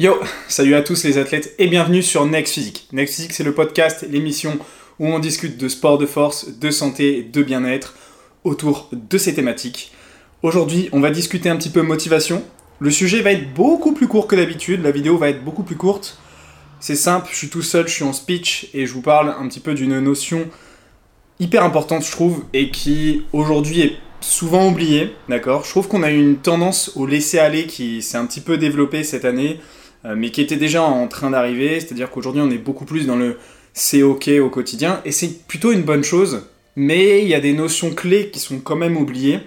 Yo, salut à tous les athlètes et bienvenue sur Next Physique. Next Physique, c'est le podcast, l'émission où on discute de sport de force, de santé, de bien-être autour de ces thématiques. Aujourd'hui, on va discuter un petit peu motivation. Le sujet va être beaucoup plus court que d'habitude, la vidéo va être beaucoup plus courte. C'est simple, je suis tout seul, je suis en speech et je vous parle un petit peu d'une notion hyper importante, je trouve, et qui aujourd'hui est souvent oubliée, d'accord? Je trouve qu'on a une tendance au laisser-aller qui s'est un petit peu développée cette année mais qui était déjà en train d'arriver, c'est-à-dire qu'aujourd'hui on est beaucoup plus dans le c'est ok au quotidien, et c'est plutôt une bonne chose, mais il y a des notions clés qui sont quand même oubliées,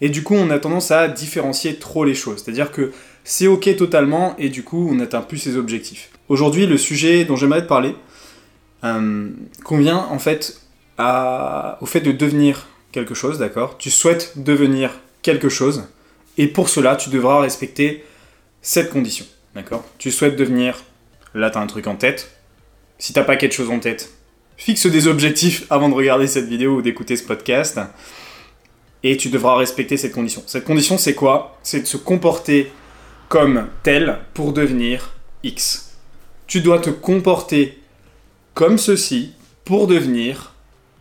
et du coup on a tendance à différencier trop les choses, c'est-à-dire que c'est ok totalement, et du coup on n'atteint plus ses objectifs. Aujourd'hui le sujet dont j'aimerais te parler euh, convient en fait au fait de devenir quelque chose, d'accord? Tu souhaites devenir quelque chose, et pour cela tu devras respecter cette condition. D'accord Tu souhaites devenir. Là, t'as un truc en tête. Si t'as pas quelque chose en tête, fixe des objectifs avant de regarder cette vidéo ou d'écouter ce podcast. Et tu devras respecter cette condition. Cette condition, c'est quoi? C'est de se comporter comme tel pour devenir X. Tu dois te comporter comme ceci pour devenir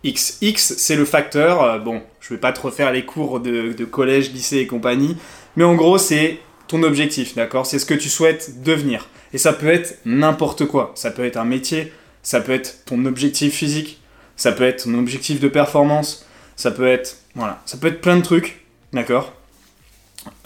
X. X, c'est le facteur. Euh, bon, je vais pas te refaire les cours de, de collège, lycée et compagnie. Mais en gros, c'est ton objectif, d'accord? C'est ce que tu souhaites devenir. Et ça peut être n'importe quoi. Ça peut être un métier, ça peut être ton objectif physique, ça peut être ton objectif de performance, ça peut être voilà, ça peut être plein de trucs, d'accord?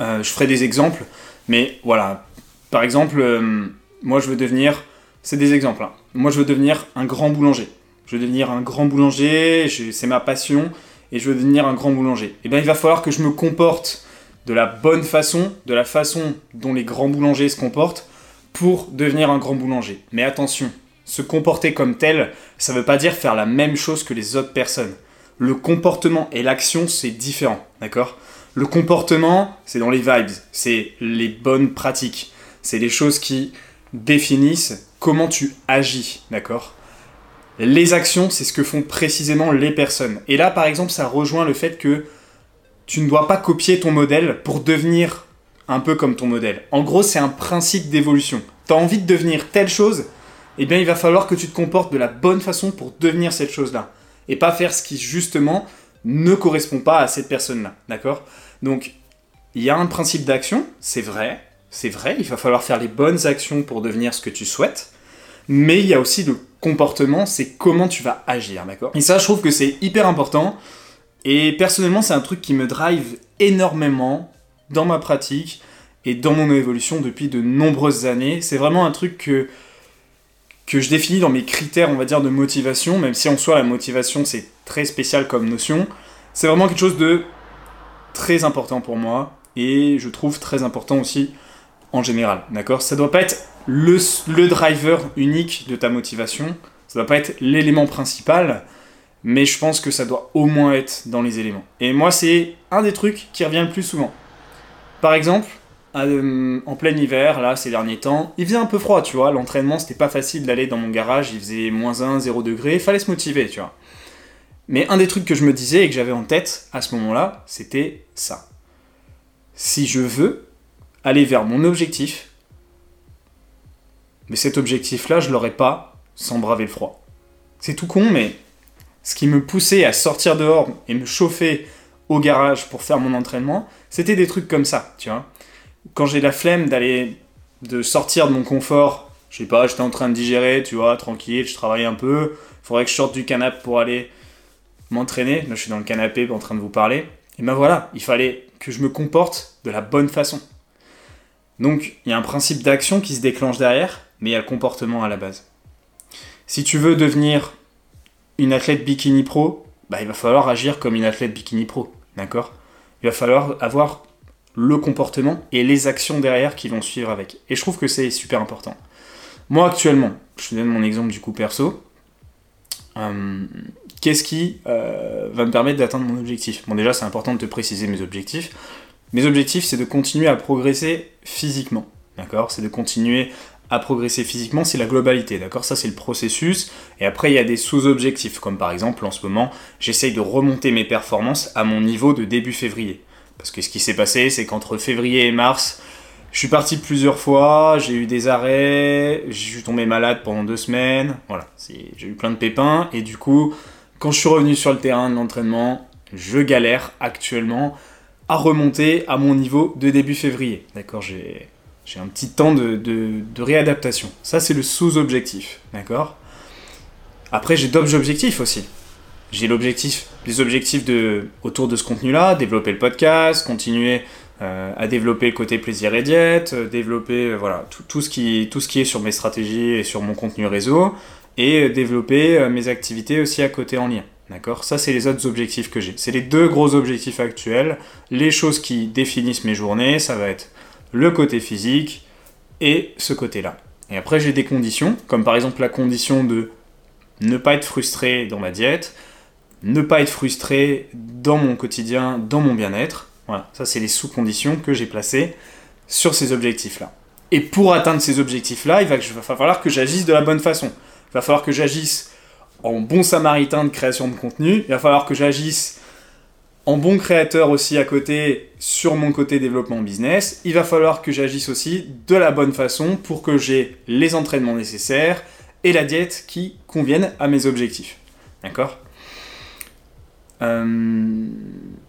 Euh, Je ferai des exemples, mais voilà. Par exemple, euh, moi je veux devenir, c'est des exemples. Hein. Moi je veux devenir un grand boulanger. Je veux devenir un grand boulanger, c'est ma passion, et je veux devenir un grand boulanger. Et eh bien il va falloir que je me comporte de la bonne façon, de la façon dont les grands boulangers se comportent pour devenir un grand boulanger. Mais attention, se comporter comme tel, ça ne veut pas dire faire la même chose que les autres personnes. Le comportement et l'action, c'est différent, d'accord? Le comportement, c'est dans les vibes, c'est les bonnes pratiques, c'est les choses qui définissent comment tu agis, d'accord? Les actions, c'est ce que font précisément les personnes. Et là, par exemple, ça rejoint le fait que tu ne dois pas copier ton modèle pour devenir un peu comme ton modèle. En gros, c'est un principe d'évolution. Tu as envie de devenir telle chose, eh bien, il va falloir que tu te comportes de la bonne façon pour devenir cette chose-là. Et pas faire ce qui, justement, ne correspond pas à cette personne-là. D'accord? Donc, il y a un principe d'action, c'est vrai, c'est vrai, il va falloir faire les bonnes actions pour devenir ce que tu souhaites. Mais il y a aussi le comportement, c'est comment tu vas agir, d'accord? Et ça, je trouve que c'est hyper important. Et personnellement, c'est un truc qui me drive énormément dans ma pratique et dans mon évolution depuis de nombreuses années. C'est vraiment un truc que, que je définis dans mes critères, on va dire, de motivation, même si en soi la motivation c'est très spécial comme notion. C'est vraiment quelque chose de très important pour moi et je trouve très important aussi en général. D'accord? Ça doit pas être le, le driver unique de ta motivation, ça doit pas être l'élément principal, mais je pense que ça doit au moins être dans les éléments. Et moi, c'est un des trucs qui revient le plus souvent. Par exemple, euh, en plein hiver, là, ces derniers temps, il faisait un peu froid, tu vois. L'entraînement, c'était pas facile d'aller dans mon garage, il faisait moins 1, 0 degré, fallait se motiver, tu vois. Mais un des trucs que je me disais et que j'avais en tête à ce moment-là, c'était ça. Si je veux aller vers mon objectif, mais cet objectif-là, je l'aurais pas sans braver le froid. C'est tout con, mais ce qui me poussait à sortir dehors et me chauffer au garage pour faire mon entraînement, c'était des trucs comme ça, tu vois. Quand j'ai la flemme d'aller, de sortir de mon confort, je sais pas, j'étais en train de digérer, tu vois, tranquille, je travaille un peu, faudrait que je sorte du canapé pour aller m'entraîner. Là, je suis dans le canapé en train de vous parler. Et ben voilà, il fallait que je me comporte de la bonne façon. Donc, il y a un principe d'action qui se déclenche derrière, mais il y a le comportement à la base. Si tu veux devenir une athlète bikini pro, bah, il va falloir agir comme une athlète bikini pro, d'accord? Il va falloir avoir le comportement et les actions derrière qui vont suivre avec. Et je trouve que c'est super important. Moi actuellement, je te donne mon exemple du coup perso. Euh, qu'est-ce qui euh, va me permettre d'atteindre mon objectif? Bon déjà c'est important de te préciser mes objectifs. Mes objectifs c'est de continuer à progresser physiquement. D'accord? C'est de continuer à progresser physiquement, c'est la globalité, d'accord? Ça, c'est le processus. Et après, il y a des sous-objectifs, comme par exemple, en ce moment, j'essaye de remonter mes performances à mon niveau de début février. Parce que ce qui s'est passé, c'est qu'entre février et mars, Je suis parti plusieurs fois, j'ai eu des arrêts, je suis tombé malade pendant deux semaines, voilà, j'ai eu plein de pépins, et du coup, quand je suis revenu sur le terrain de l'entraînement, je galère actuellement à remonter à mon niveau de début février. D'accord? Un petit temps de, de réadaptation. Ça, c'est le sous-objectif. D'accord? Après, j'ai d'autres objectifs aussi j'ai l'objectif, des objectifs de, autour de ce contenu-là, développer le podcast, continuer euh, à développer le côté plaisir et diète, euh, développer euh, voilà, tout, tout, ce qui, tout ce qui est sur mes stratégies et sur mon contenu réseau, et développer mes activités aussi à côté en lien. D'accord? Ça, c'est les autres objectifs que j'ai. C'est les deux gros objectifs actuels. Les choses qui définissent mes journées, ça va être le côté physique et ce côté-là. Et après, j'ai des conditions, comme par exemple la condition de ne pas être frustré dans ma diète, ne pas être frustré dans mon quotidien, dans mon bien-être. Voilà, ça c'est les sous-conditions que j'ai placées sur ces objectifs-là. Et pour atteindre ces objectifs-là, il va, falloir que j'agisse de la bonne façon. Il va falloir que j'agisse en bon samaritain de création de contenu. Il va falloir que j'agisse en bon créateur aussi à côté sur mon côté développement business. Il va falloir que j'agisse aussi de la bonne façon pour que j'ai les entraînements nécessaires et la diète qui conviennent à mes objectifs. D'accord? Euh,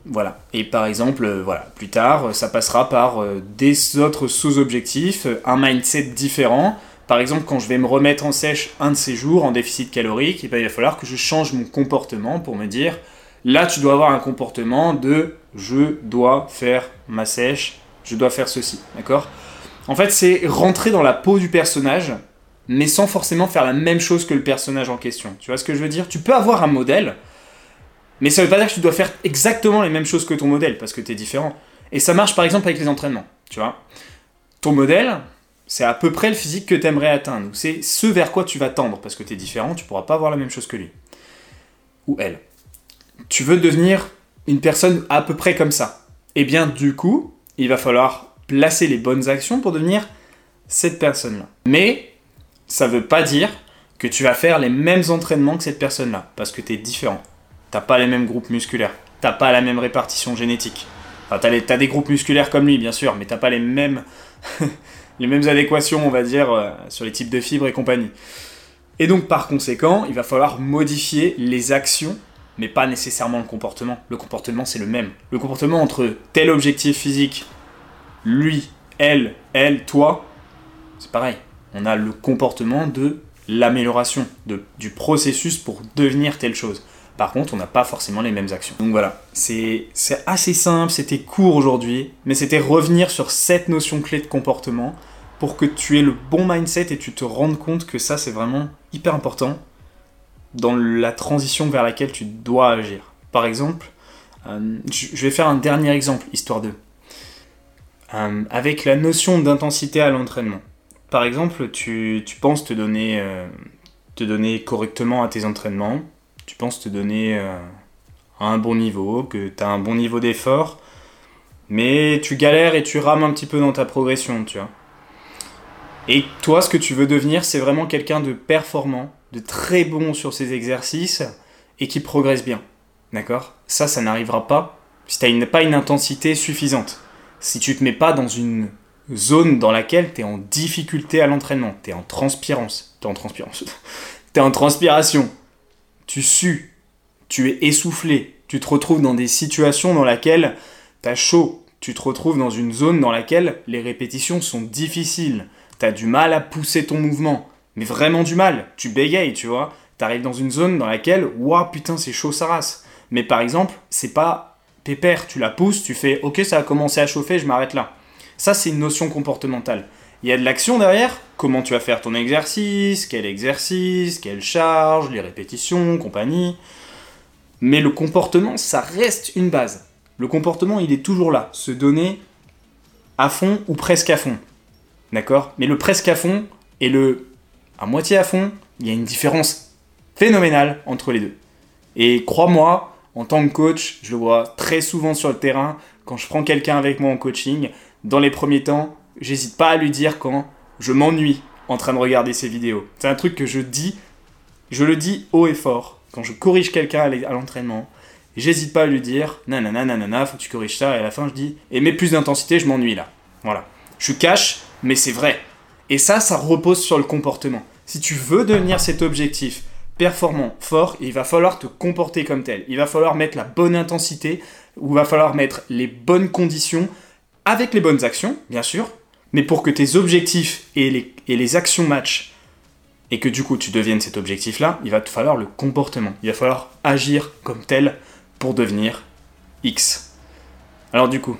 voilà. Et par exemple, euh, voilà, plus tard, ça passera par euh, des autres sous-objectifs, un mindset différent. Par exemple, quand je vais me remettre en sèche un de ces jours en déficit calorique, eh ben, il va falloir que je change mon comportement pour me dire là, tu dois avoir un comportement de je dois faire ma sèche, je dois faire ceci. D'accord? En fait, c'est rentrer dans la peau du personnage, mais sans forcément faire la même chose que le personnage en question. Tu vois ce que je veux dire? Tu peux avoir un modèle mais ça veut pas dire que tu dois faire exactement les mêmes choses que ton modèle, parce que tu es différent. Et ça marche par exemple avec les entraînements, tu vois? Ton modèle, c'est à peu près le physique que tu aimerais atteindre. C'est ce vers quoi tu vas tendre, parce que tu es différent, tu pourras pas avoir la même chose que lui. Ou elle. Tu veux devenir une personne à peu près comme ça. Et eh bien du coup, il va falloir placer les bonnes actions pour devenir cette personne-là. Mais ça veut pas dire que tu vas faire les mêmes entraînements que cette personne-là, parce que tu es différent. T'as pas les mêmes groupes musculaires. T'as pas la même répartition génétique. Enfin, t'as, des groupes musculaires comme lui, bien sûr, mais t'as pas les mêmes, les mêmes adéquations, on va dire, euh, sur les types de fibres et compagnie. Et donc, par conséquent, il va falloir modifier les actions, mais pas nécessairement le comportement. Le comportement, c'est le même. Le comportement entre tel objectif physique, lui, elle, elle, toi, c'est pareil. On a le comportement de l'amélioration, du processus pour devenir telle chose. Par contre, on n'a pas forcément les mêmes actions. Donc voilà, c'est assez simple, c'était court aujourd'hui, mais c'était revenir sur cette notion clé de comportement pour que tu aies le bon mindset et tu te rendes compte que ça, c'est vraiment hyper important dans la transition vers laquelle tu dois agir. Par exemple, euh, je vais faire un dernier exemple, histoire de... Euh, avec la notion d'intensité à l'entraînement. Par exemple, tu, penses te donner, euh, te donner correctement à tes entraînements, tu penses te donner euh, un bon niveau, que tu as un bon niveau d'effort, mais tu galères et tu rames un petit peu dans ta progression, tu vois. Et toi, ce que tu veux devenir, c'est vraiment quelqu'un de performant, de très bon sur ses exercices et qui progresse bien. D'accord? Ça, ça n'arrivera pas si tu n'as pas une intensité suffisante. Si tu te mets pas dans une zone dans laquelle tu es en difficulté à l'entraînement, tu es en transpirance, tu en tu es en transpiration, tu sues, tu es essoufflé, tu te retrouves dans des situations dans lesquelles tu as chaud, tu te retrouves dans une zone dans laquelle les répétitions sont difficiles, tu as du mal à pousser ton mouvement, mais vraiment du mal, tu bégayes, tu vois, tu arrives dans une zone dans laquelle, waouh putain c'est chaud ça race. Mais par exemple, c'est pas pépère, tu la pousses, tu fais ok ça a commencé à chauffer, je m'arrête là. Ça c'est une notion comportementale. Il y a de l'action derrière, comment tu vas faire ton exercice, quel exercice, quelle charge, les répétitions, compagnie. Mais le comportement, ça reste une base. Le comportement, il est toujours là, se donner à fond ou presque à fond. D'accord? Mais le presque à fond et le à moitié à fond, il y a une différence phénoménale entre les deux. Et crois-moi, en tant que coach, je le vois très souvent sur le terrain, quand je prends quelqu'un avec moi en coaching, dans les premiers temps, j'hésite pas à lui dire quand je m'ennuie en train de regarder ses vidéos. C'est un truc que je dis, je le dis haut et fort. Quand je corrige quelqu'un à l'entraînement, j'hésite pas à lui dire nanana nanana, faut que tu corriges ça, et à la fin je dis et mets plus d'intensité, je m'ennuie là. Voilà. Je suis cash, mais c'est vrai. Et ça, ça repose sur le comportement. Si tu veux devenir cet objectif performant, fort, il va falloir te comporter comme tel. Il va falloir mettre la bonne intensité, ou il va falloir mettre les bonnes conditions, avec les bonnes actions, bien sûr, mais pour que tes objectifs et les, actions matchent, et que du coup tu deviennes cet objectif-là, il va te falloir le comportement. Il va falloir agir comme tel pour devenir X. Alors du coup,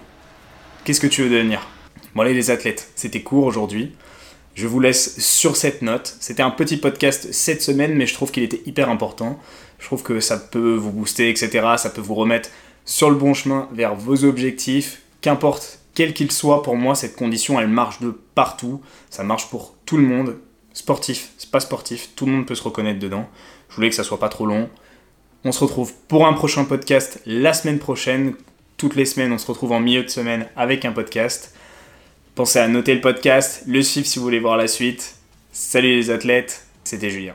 qu'est-ce que tu veux devenir? Bon allez les athlètes, c'était court aujourd'hui. Je vous laisse sur cette note. C'était un petit podcast cette semaine, mais je trouve qu'il était hyper important. Je trouve que ça peut vous booster, etc. Ça peut vous remettre sur le bon chemin vers vos objectifs. Qu'importe quel qu'il soit, pour moi, cette condition, elle marche de partout. Ça marche pour tout le monde. Sportif, pas sportif, tout le monde peut se reconnaître dedans. Je voulais que ça soit pas trop long. On se retrouve pour un prochain podcast la semaine prochaine. Toutes les semaines, on se retrouve en milieu de semaine avec un podcast. Pensez à noter le podcast, le suivre si vous voulez voir la suite. Salut les athlètes, c'était Julien.